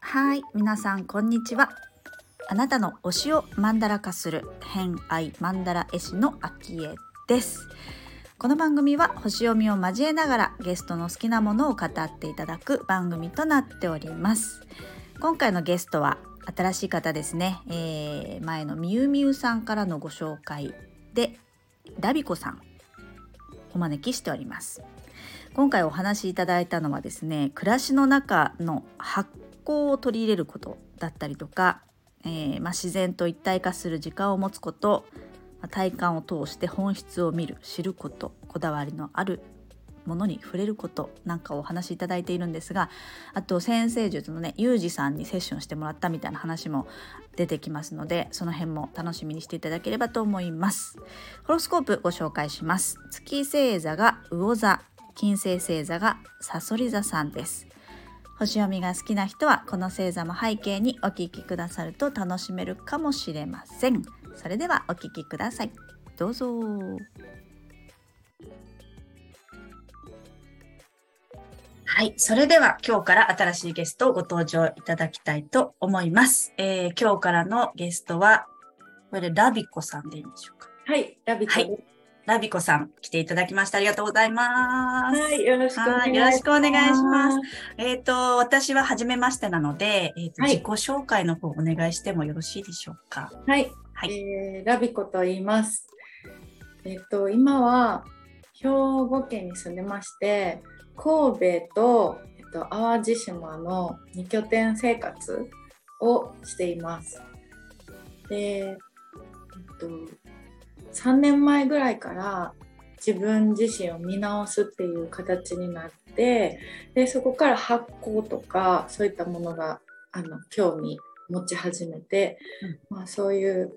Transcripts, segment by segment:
はい皆さんこんにちは。あなたの推しをマンダラ化する偏愛マンダラ絵師のアキエです。この番組は星読みを交えながらゲストの好きなものを語っていただく番組となっております。今回のゲストは新しい方ですね、えー、前のみゆみゆさんからのご紹介でダビコさんお招きしております。今回お話しいただいたのはですね暮らしの中の発酵を取り入れることだったりとか、えー、まあ、自然と一体化する時間を持つこと体感を通して本質を見る知ることこだわりのあるものに触れることなんかをお話しいただいているんですがあと先生術のねユージさんにセッションしてもらったみたいな話も出てきますのでその辺も楽しみにしていただければと思います。ホロスコープご紹介します。月星座が魚座金星星座がサソリ座さんです。星読みが好きな人はこの星座も背景にお聞きくださると楽しめるかもしれません。それではお聞きください。どうぞ。はい。それでは今日から新しいゲストをご登場いただきたいと思います。えー、今日からのゲストは、これラビコさんでいいんでしょうか？はい。ラビコ、はい、ラビコさん来ていただきました。ありがとうございます。はい。よろしくお願いします。よろしくお願いします。えっ、ー、と、私は初めましてなので、えーと、はい、自己紹介の方お願いしてもよろしいでしょうか？はい。はい、えー、ラビコと言います。えっ、ー、と、今は兵庫県に住んでまして、神戸と、えっと、淡路島の2拠点生活をしています。で、えっと、3年前ぐらいから自分自身を見直すっていう形になってでそこから発酵とかそういったものがあの興味持ち始めて、うん、まあ、そういう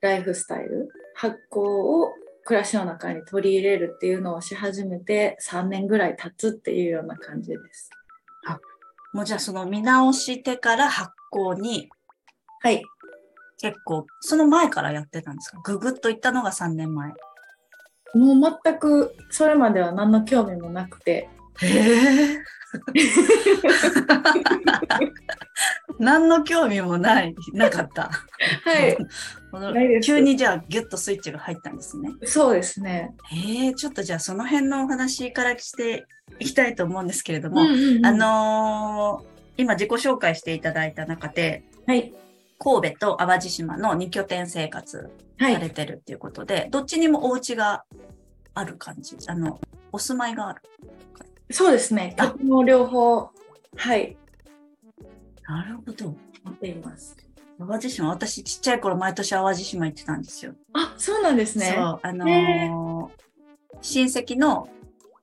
ライフスタイル発酵を暮らしの中に取り入れるっていうのをし始めて3年ぐらい経つっていうような感じです。あもうじゃあその見直してから発酵にはい。結構その前からやってたんですか？ググッといったのが3年前。もう全くそれまでは何の興味もなくて。へえ 何の興味もないなかった。はい。急にじゃあギュッとスイッチが入ったんですね。そうですね。えー、ちょっとじゃあその辺のお話からしていきたいと思うんですけれども、うんうんうん、あのー、今自己紹介していただいた中で、はい、神戸と淡路島の2拠点生活されてるっていうことで、はい、どっちにもお家がある感じあのお住まいがあるそうですね。とても両方。はいなるほど。持っています。淡路島、私ちっちゃい頃毎年淡路島行ってたんですよ。あ、そうなんですね。そう、あのー、親戚の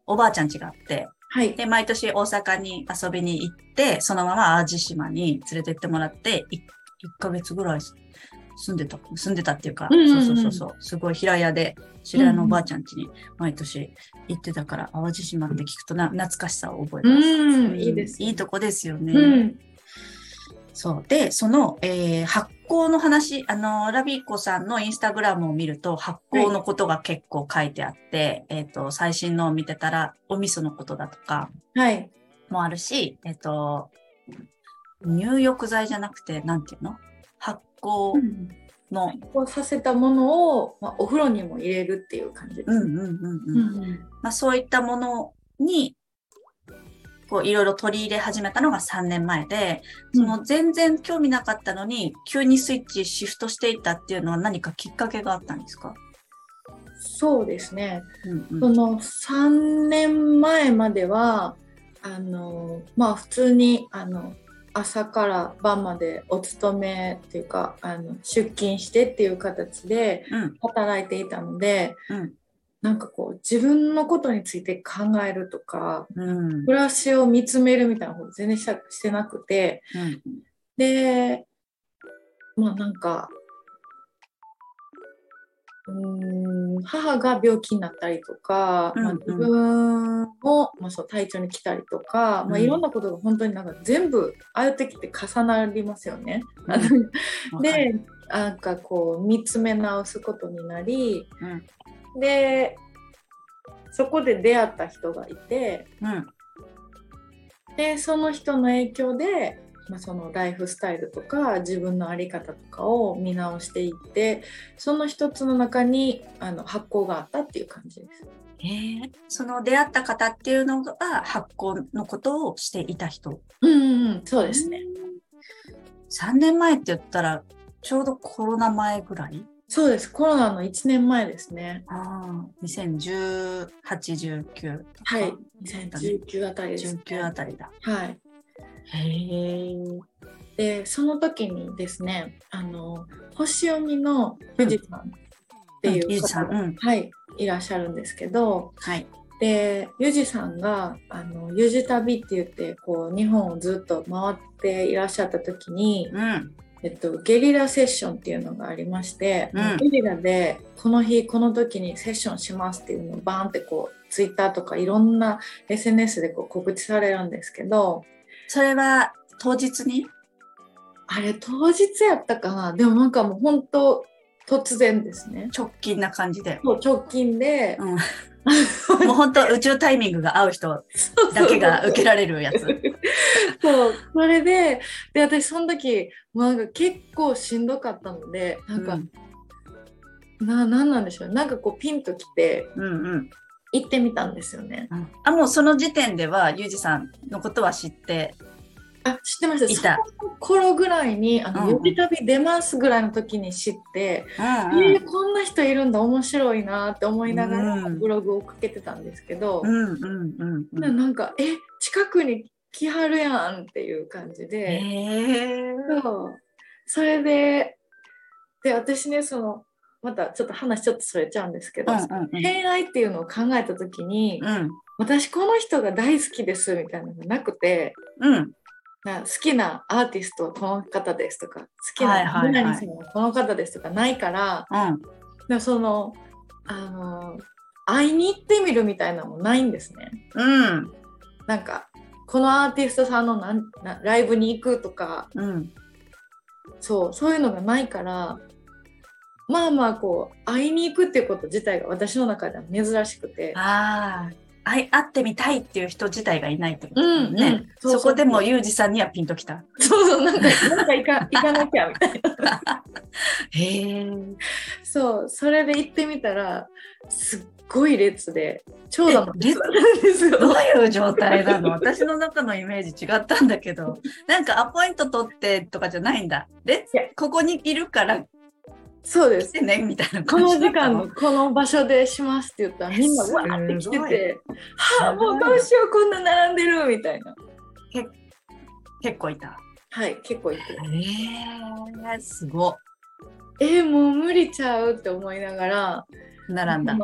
おばあちゃん家があって、はい。で、毎年大阪に遊びに行って、そのまま淡路島に連れて行ってもらって、1, 1ヶ月ぐらい住んでた、住んでたっていうか、うんうんうん、そうそうそう、すごい平屋で、白屋のおばあちゃん家に毎年行ってたから、淡路島って聞くとな懐かしさを覚えます。うん、いいです、いいとこですよね。うんそう。で、その、えー、発酵の話、あの、ラビーコさんのインスタグラムを見ると、発酵のことが結構書いてあって、はい、えっ、ー、と、最新のを見てたら、お味噌のことだとか、はい。もあるし、えっ、ー、と、入浴剤じゃなくて、なんていうの？発酵の、発酵させたものを、まあ、お風呂にも入れるっていう感じです。うんうんうんうん。うんうん、まあ、そういったものに、こういろいろ取り入れ始めたのが3年前で、その全然興味なかったのに、急にスイッチシフトしていたっていうのは何かきっかけがあったんですか？そうですね。うんうん、その3年前までは、あの、まあ普通に、あの、朝から晩までお勤めっていうかあの出勤してっていう形で働いていたので、うん、なんかこう自分のことについて考えるとか、うん、暮らしを見つめるみたいなこと全然してなくて、うん、でまあなんかうんうん、母が病気になったりとか、まあ、うん。うん自分も、まあ、そう体調に来たりとか、まあ、うんいろんなことが本当になんか全部ああいう時って重なりますよね。でなんかこう見つめ直すことになりうんでそこで出会った人がいてうんでその人の影響で、まあ、そのライフスタイルとか自分の在り方とかを見直していってその一つの中にあの発行があったっていう感じです。へえその出会った方っていうのが発行のことをしていた人。うんうんうん、そうですね。3年前って言ったらちょうどコロナ前ぐらいそうです。コロナの1年前ですね。ああ2018、19とか。はい。2019あたりです、ね。19あたりだ。はい。へえ。でその時にですねあの星読みの富士さんっていううんゆじさ方が、んうんはい、いらっしゃるんですけどはい。でゆじさんがあのゆじ旅って言ってこう日本をずっと回っていらっしゃった時に、うん。えっと、ゲリラセッションっていうのがありまして、うんゲリラでこの日この時にセッションしますっていうのをバーンってこうツイッターとかいろんな SNS でこう告知されるんですけどそれは当日に？あれ当日やったかな？でもなんかもう本当突然ですね直近な感じで。そう直近で、うん。もう本当宇宙タイミングが合う人だけが受けられるやつ。そう。それでで私その時もうなんか結構しんどかったのでなんか、ななんなんでしょうなんかこうピンときてうんうん。うん行ってみたんですよね。うん。あ、もうその時点ではユージさんのことは知ってあ知ってました。いた。その頃ぐらいに「あのうん。呼び旅出ます」ぐらいの時に知って、うんえーこんな人いるんだ。面白いなって思いながらうん。ブログをかけてたんですけど、うんうんうんう。なんなんか「え近くに来はるやん」っていう感じへで、え。そう。それでで私ねそのまたちょっと話ちょっとそれちゃうんですけど、うんうんうん。恋愛っていうのを考えた時に、うん。私この人が大好きですみたいなのがなくて。うん。な好きなアーティストはこの方ですとか好きはいなはい。はい何々さんはこの方ですとかないから、うん。でそのあの会いに行ってみるみたいなのもないんですね。うん。なんかこのアーティストさんのなんなライブに行くとかうん。そうそういうのがないからまあまあこう会いに行くっていうこと自体が私の中では珍しくて。ああ会い会ってみたいっていう人自体がいないってことね、うんうん。そこでもユージさんにはピンときた。そうそうなんかなんか行か 行かなきゃみたいな。へえそうそれで行ってみたらすっごい列で長蛇のえ列列なんですよ。どういう状態なの？私の中のイメージ違ったんだけど。なんかアポイント取ってとかじゃないんだ。でここにいるからそうです。ねみたいなこの時間のこの場所でしますって言ったらみんなすわーって来てて「はあもうどうしようこんな並んでる」みたいな。結構いた。はい結構いて。へえすごえー、もう無理ちゃうって思いながら並んだ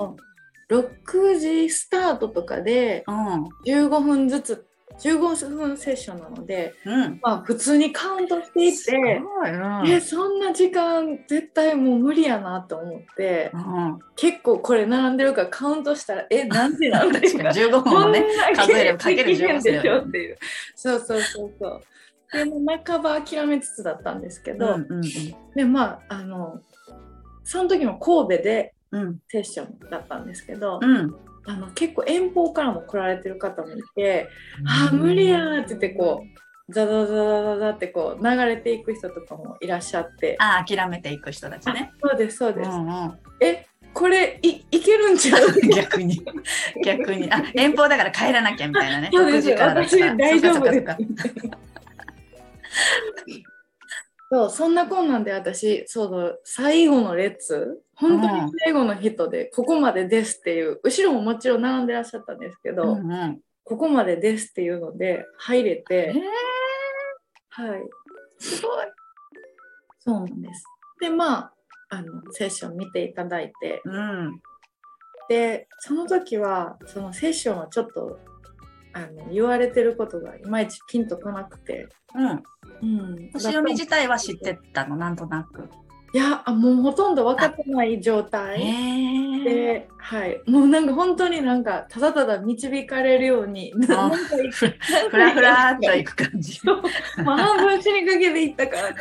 6時スタートとかでうん。15分ずつ15分セッションなので、うん。まあ、普通にカウントしていすってえそんな時間絶対もう無理やなと思ってうん。結構これ並んでるからカウントしたらえ 何時なんだ確かに。15分もね数えればかける15でしょっていう。そうそうそうそう。でも半ば諦めつつだったんですけど、でまああのその時も神戸でうんセッションだったんですけど、うん。あの結構遠方からも来られてる方もいて「あー無理や」って言ってこうザザザザザザってこう流れていく人とかもいらっしゃって。ああ諦めていく人たちね。そうですそうです、うんうん。えこれいいけるんちゃう？逆に。逆に。あ遠方だから帰らなきゃみたいなね。そうです。6時からだ私大丈夫でかそっか。す。そうそんなこんなんで私そう最後の列本当に最後の人でここまでですっていう後ろももちろん並んでらっしゃったんですけど、うんうん。ここまでですっていうので入れえて、ー。はい。すごい。そうなんです。でまああのセッション見ていただいて。うん。でその時はそのセッションはちょっとあの言われてることがいまいちピンとこなくて、うん。うん、星読み自体は知ってたの？なんとなく。いやあもうほとんど分かってない状へ態え。で、はい、もうなんか本当になんかただただ導かれるように、なんかふ ふらふらっといく感じ。もう半分死にかけていったから、ね、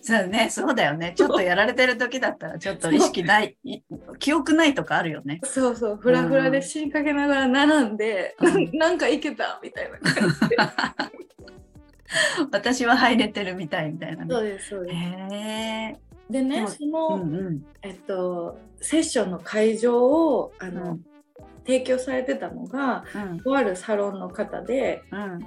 そうね、そうだよね。ちょっとやられてる時だったら、ちょっと意識ない、い記憶ないとかあるよね。そうそう、ふらふらで死にかけながら並んで、うんなんかいけたみたいな感じで。私は入れてるみたいみたいなね。そうです、そうです。へえ。でね、その、うんうん。えっと、セッションの会場をあの、うん提供されてたのが、うんとあるサロンの方で、うん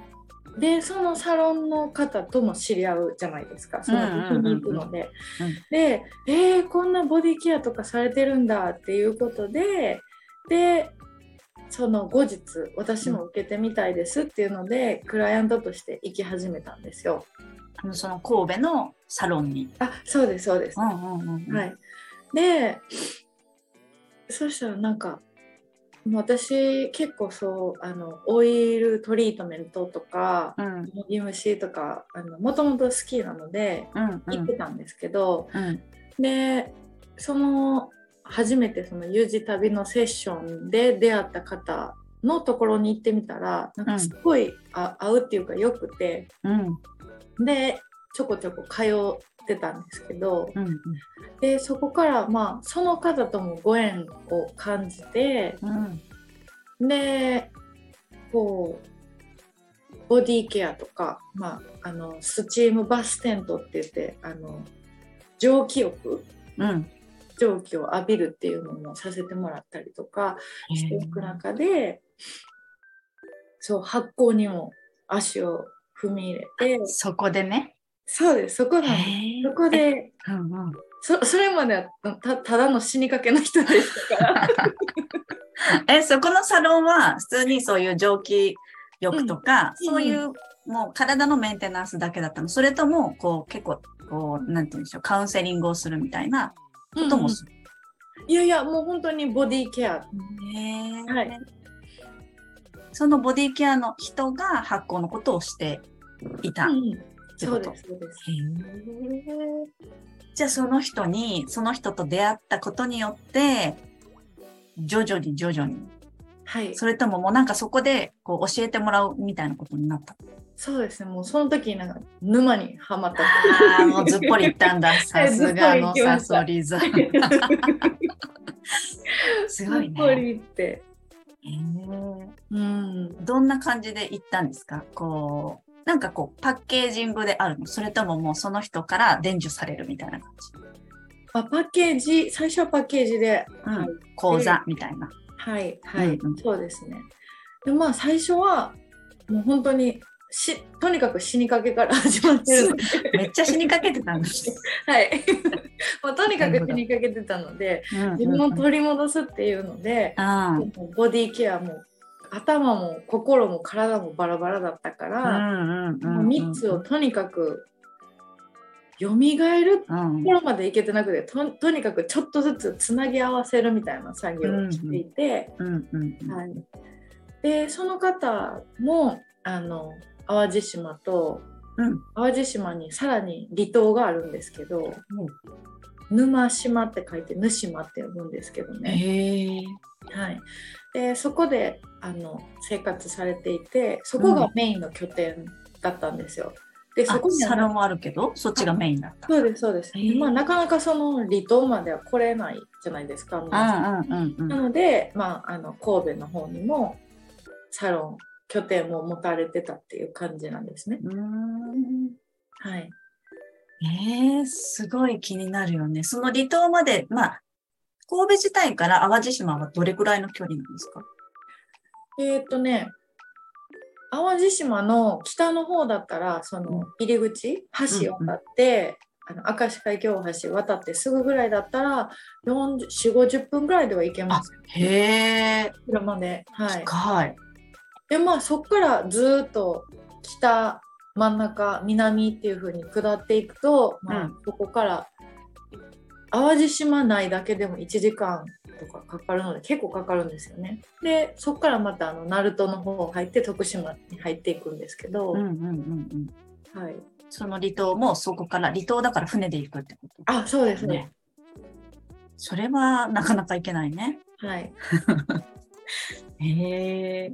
でそのサロンの方とも知り合うじゃないですかその時に行くので。うんでえー、こんなボディケアとかされてるんだっていうことででその後日私も受けてみたいですっていうので、クライアントとして行き始めたんですよ。あのその神戸のサロンに。あそうですそうです。でそしたらなんか私結構そうあのオイルトリートメントとかうんモギムシとかもともと好きなのでうんう行ってんたんですけど、うんでその初めてその U 字旅のセッションで出会った方のところに行ってみたらなんかすごい、あ合うっていうかよくて。うん。でちょこちょこ通ってたんですけどうん。でそこからまあその方ともご縁を感じてうん。でこうボディケアとか、まあ、あのスチームバステントって言ってあの蒸気浴うん。蒸気を浴びるっていうのもさせてもらったりとかしていく中でそう発酵にも足を踏み入れてそこでね。そうですそこなんそこでうんうん。そそれまではたただの死にかけの人でしたから。え、そこのサロンは普通にそういう蒸気浴とか、うん。そういうもう体のメンテナンスだけだったの。それとも、こう結構、こう、なんて言うんでしょう、カウンセリングをするみたいなこともする。いやいやもう本当にボディケア。はい。そのボディケアの人が発酵のことをしていた。うんてこと？そうですそうです。じゃあその人に、その人と出会ったことによって、徐々に徐々に、はい。それとももうなんかそこでこう教えてもらうみたいなことになった？そうですね。もうその時になんか沼にはまった。ああ、もうずっぽりいったんだ。さすがのサソリ座。すごいすっぽね。りって。へー。うん。どんな感じで行ったんですか？こう、なんかこう、パッケージングであるの？それとももうその人から伝授されるみたいな感じ？あパッケージ最初はパッケージで、うん。はい講座みたいな。はいはい、うんうん。そうですね。でまあ最初はもう本当にしとにかく死にかけから始まってるめっちゃ死にかけてたんです。はい。もうとにかく死にかけてたので自分を取り戻すっていうので、うボディケアも頭も心も体もバラバラだったかあ。ら、うんうんうんもう3つをとにかく蘇るうん。ところまでいけてなくてととにかくちょっとずつつなぎ合わせるみたいな作業をしていて、うんうんうん。はい、でその方もあの淡路島とうん淡路島にさらに離島があるんですけど沼島って書いて沼島って呼ぶんですけどね。はい、でそこであの生活されていてそこがメインの拠点だったんですよ。であそこにはサロンもあるけど、そっちがメインだった。そうですそうです、へーまあ、なかなかその離島までは来れないじゃないですか皆さんうんうんうんう。なんので、まあ、あの神戸の方にもサロン拠点も持たれてたっていう感じなんですね。うーんはい、えー、すごい気になるよね。その離島まで、まあ、神戸自体から淡路島はどれくらいの距離なんですか？えーっとね淡路島の北の方だったらその入り口橋を渡って、あの明石海峡大橋渡ってすぐぐらいだったら4 4 5 0分ぐらいでは行けますへえ、車で。はい、近い。でまあそこからずーっと北真ん中南っていう風に下っていくと、まあうんそこから淡路島内だけでも1時間とかかかるので結構かかるんですよね。でそこからまたあの鳴門の方入って徳島に入っていくんですけど、うんうんうんうん。はい、その離島もそこから、離島だから船で行くってこと？あそうですね。ね。それはなかなかいけないね。はい。へえ。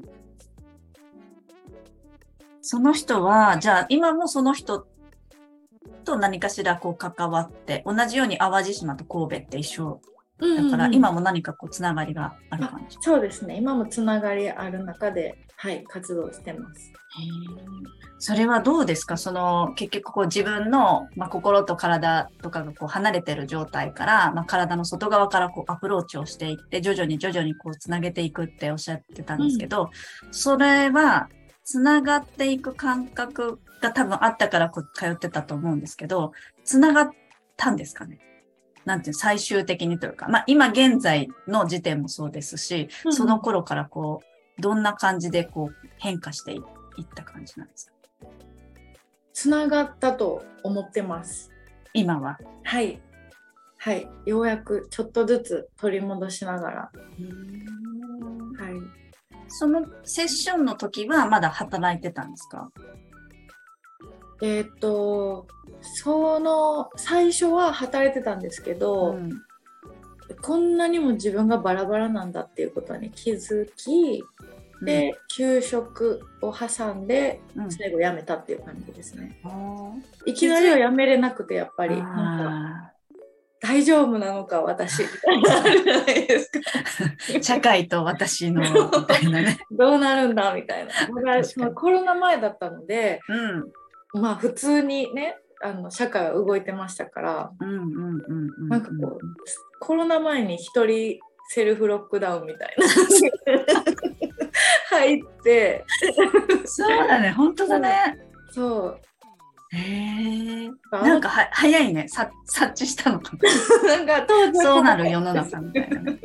その人は、じゃあ今もその人と何かしらこう関わって、同じように淡路島と神戸って一緒だから、うん今も何かこうつながりがある感じ。そうですね。今もつながりある中で、はい、活動してます。それはどうですか？その結局こう自分の、まあ、心と体とかがこう離れてる状態から、まあ、体の外側からこうアプローチをしていって徐々に徐々にこうつなげていくっておっしゃってたんですけど、それはつながっていく感覚が多分あったからこう通ってたと思うんですけどつながったんですかねなんていうの最終的にというか、まあ、今現在の時点もそうですし、うんその頃からこうどんな感じでこう変化していった感じなんですか？つながったと思ってます。今は？はい。はい。ようやくちょっとずつ取り戻しながら。はい。そのセッションの時はまだ働いてたんですか？えーっと、その最初は働いてたんですけど、ん。こんなにも自分がバラバラなんだっていうことに気づき、で、休職を挟んでうん。最後辞めたっていう感じですね。あー。いきなりは辞めれなくてやっぱり。なんかあ大丈夫なのか私みたいなのあるじゃないですか。ー社会と私のみたいなね。どうなるんだみたいな。だから確かにそのコロナ前だったので、うん。まあ普通にね、あの社会は動いてましたから。なんかこう、コロナ前に一人セルフロックダウンみたいな 入って、そうだね、本当だね。そう。へえ。あなんかは早いね。さ察知したのか なんか。そうなる世の中みたいなね。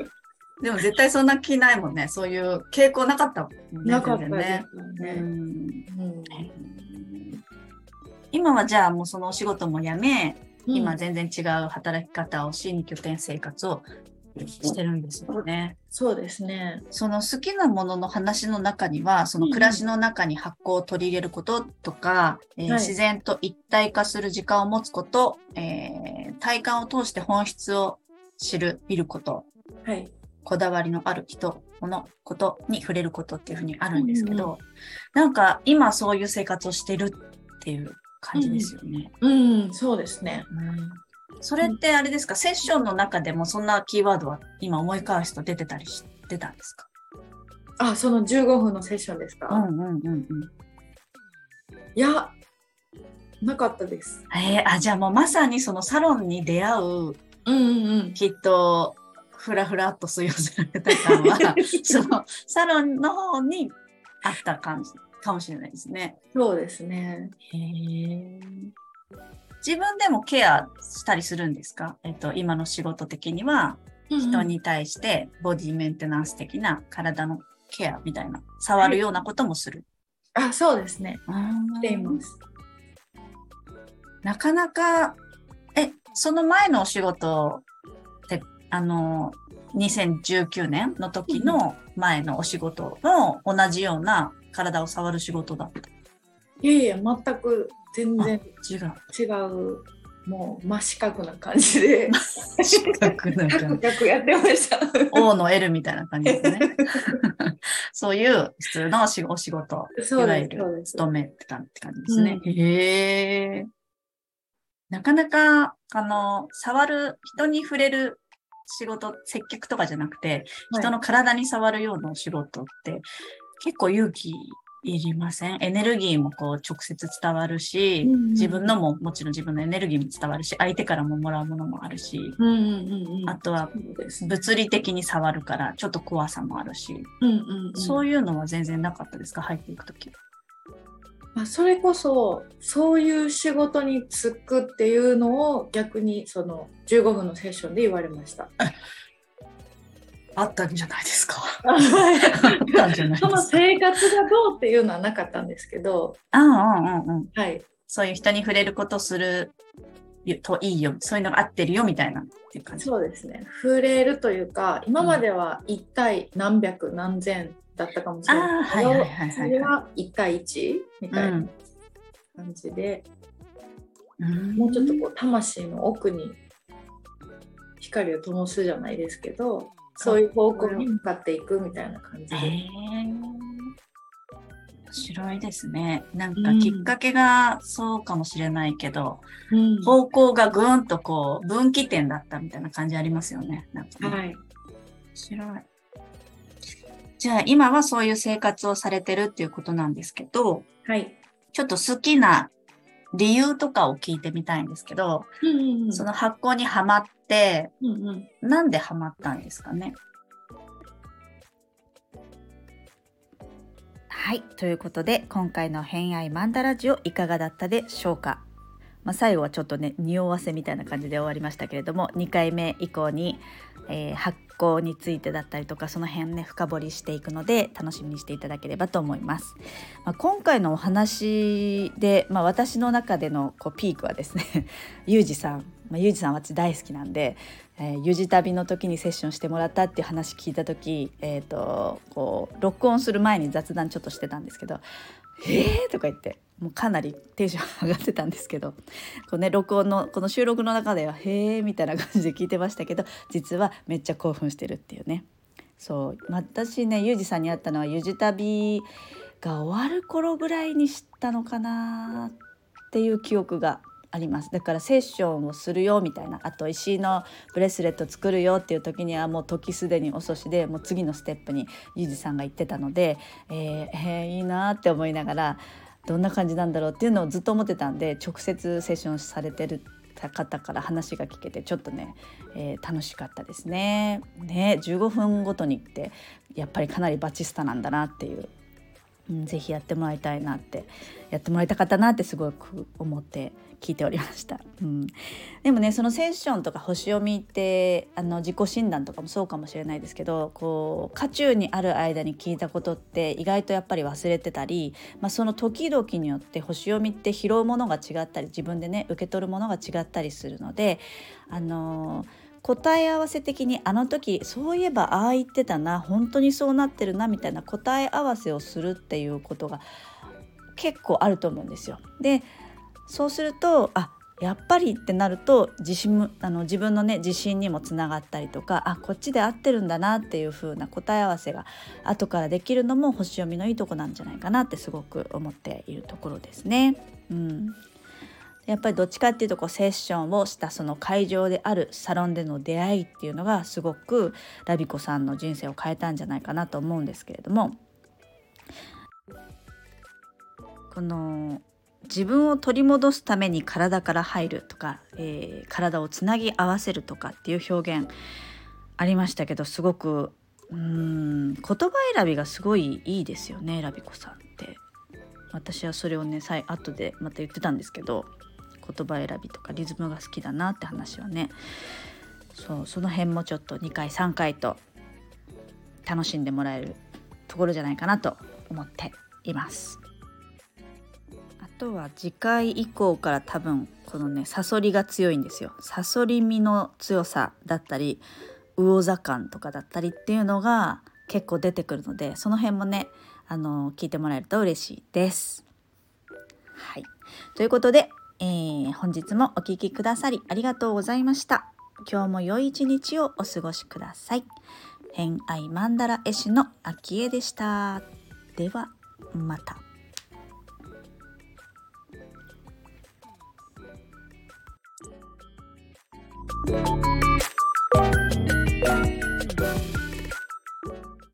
でも絶対そんな気ないもんね。そういう傾向なかったもんね。なかったね。ね。うんうん今はじゃあもうそのお仕事も辞め、今うん全然違う働き方をし、二拠点生活をしてるんですよね。そうですね。その好きなものの話の中には、その暮らしの中に発酵を取り入れることとか、えーはい自然と一体化する時間を持つこと、えー体感を通して本質を知る、見ること、はい。こだわりのある人、もの、ことに触れることっていうふうにあるんですけど、うんうんなんか今そういう生活をしてるっていう感じですよね。うん、そうですね。それってあれですか、セッションの中でもそんなキーワードは今思い返すと出てたりしてたんですか？あ、その15分のセッションですか、うんうんうんうん。いや、なかったです。えー、あ、じゃあもうまさにそのサロンに出会う、うんうんうん。きっと、ふらふらっと吸い寄せられた感は、そのサロンの方にあった感じかもしれないですね。そうですね。へえ。自分でもケアしたりするんですか？えっと、今の仕事的には、人に対してボディメンテナンス的な体のケアみたいな、触るようなこともする。あ、そうですね。うんしています。なかなか、え、その前のお仕事って、あの、2019年の時の前のお仕事も同じような体を触る仕事だった？いえいえ、全く全然違う。違う、もう真四角な感じで、四角なカ感じ。やってました。O の L みたいな感じですね。そういう普通のお仕事、いわゆる。勤めてたって感じですね。へえ。なかなか、あの、触る、人に触れる仕事、接客とかじゃなくて、人の体に触るようなお仕事って、結構勇気いりませんエネルギーもこう直接伝わるし、うんうん自分のももちろん自分のエネルギーも伝わるし、相手からももらうものもあるし、うんうんうんうん。あとは。物理的に触るからちょっと怖さもあるし、うんうんうん、そういうのは全然なかったですか？入っていくとき。まあ、それこそそういう仕事に就くっていうのを逆にその15分のセッションで言われました。あったんじゃないですか。あったんじゃないそのですか。生活がどうっていうのはなかったんですけど、うんうんうんうん。はい、そういう人に触れることするといいよ。そういうのが合ってるよみたいなっていう感じ。そうですね触れるというか今までは1対何百何千だったかもしれないけどあーはいはいはいはいそれは1対1みたいな感じで、うんもうちょっとこう魂の奥に光を灯すじゃないですけどそういう方向に向かっていくみたいな感じで。面白いですね。なんかきっかけがそうかもしれないけど、うん、方向がぐーんとこう分岐点だったみたいな感じありますよね。なんかねはい。面白い。じゃあ今はそういう生活をされてるっていうことなんですけど、はい。ちょっと好きな理由とかを聞いてみたいんですけど、うんうんうん、その発酵にはまって、うんうん、なんでハマったんですかね？はい、ということで今回の「偏愛マンダラジオ」いかがだったでしょうか、まあ、最後はちょっとね匂わせみたいな感じで終わりましたけれども2回目以降に、えー、発酵についてだったりとかその辺ね深掘りしていくので楽しみにしていただければと思います。まあ、今回のお話で、まあ、私の中でのこうピークはですねゆうじさん、まあ、ゆうじさん私大好きなんでえー、ゆじ旅の時にセッションしてもらったっていう話聞いた時、えーと、こう録音する前に雑談ちょっとしてたんですけど「えー!」とか言ってもうかなりテンション上がってたんですけどこう、ね、録音のこの収録の中では「へえ」みたいな感じで聞いてましたけど実はめっちゃ興奮してるっていうね。そう私ねゆうじさんに会ったのはゆじ旅が終わる頃ぐらいに知ったのかなっていう記憶があります。だからセッションをするよみたいなあと石のブレスレット作るよっていう時にはもう時すでに遅しでもう次のステップにゆうじさんが言ってたので、えー、えー、いいなって思いながらどんな感じなんだろうっていうのをずっと思ってたんで直接セッションされてる方から話が聞けてちょっとね、えー、楽しかったですね。ね15分ごとにってやっぱりかなりバチスタなんだなっていう。うん、ぜひやってもらいたいなってやってもらいたかったなってすごく思って聞いておりました、うん、でもねそのセッションとか星読みってあの自己診断とかもそうかもしれないですけどこう渦中にある間に聞いたことって意外とやっぱり忘れてたり、まあ、その時々によって星読みって拾うものが違ったり自分でね受け取るものが違ったりするのであの答え合わせ的にあの時そういえばああ言ってたな本当にそうなってるなみたいな答え合わせをするっていうことが結構あると思うんですよ。でそうするとあやっぱりってなると自信あの自分のね自信にもつながったりとかあこっちで合ってるんだなっていう風な答え合わせが後からできるのも星読みのいいとこなんじゃないかなってすごく思っているところですね。うん、やっぱりどっちかっていうとこうセッションをしたその会場であるサロンでの出会いっていうのがすごくラビコさんの人生を変えたんじゃないかなと思うんですけれどもこの自分を取り戻すために体から入るとか、えー、体をつなぎ合わせるとかっていう表現ありましたけどすごくうん言葉選びがすごいいいですよねラビコさんって。私はそれをねさ後でまた言ってたんですけど言葉選びとかリズムが好きだなって話はねそうその辺もちょっと2回3回と楽しんでもらえるところじゃないかなと思っています。あとは次回以降から多分このねサソリが強いんですよサソリ身の強さだったり魚座感とかだったりっていうのが結構出てくるのでその辺もねあの聞いてもらえると嬉しいです。はい、ということで、えー、本日もお聴きくださりありがとうございました。今日も良い一日をお過ごしください。偏愛マンダラ絵師の秋江でした。ではまた。you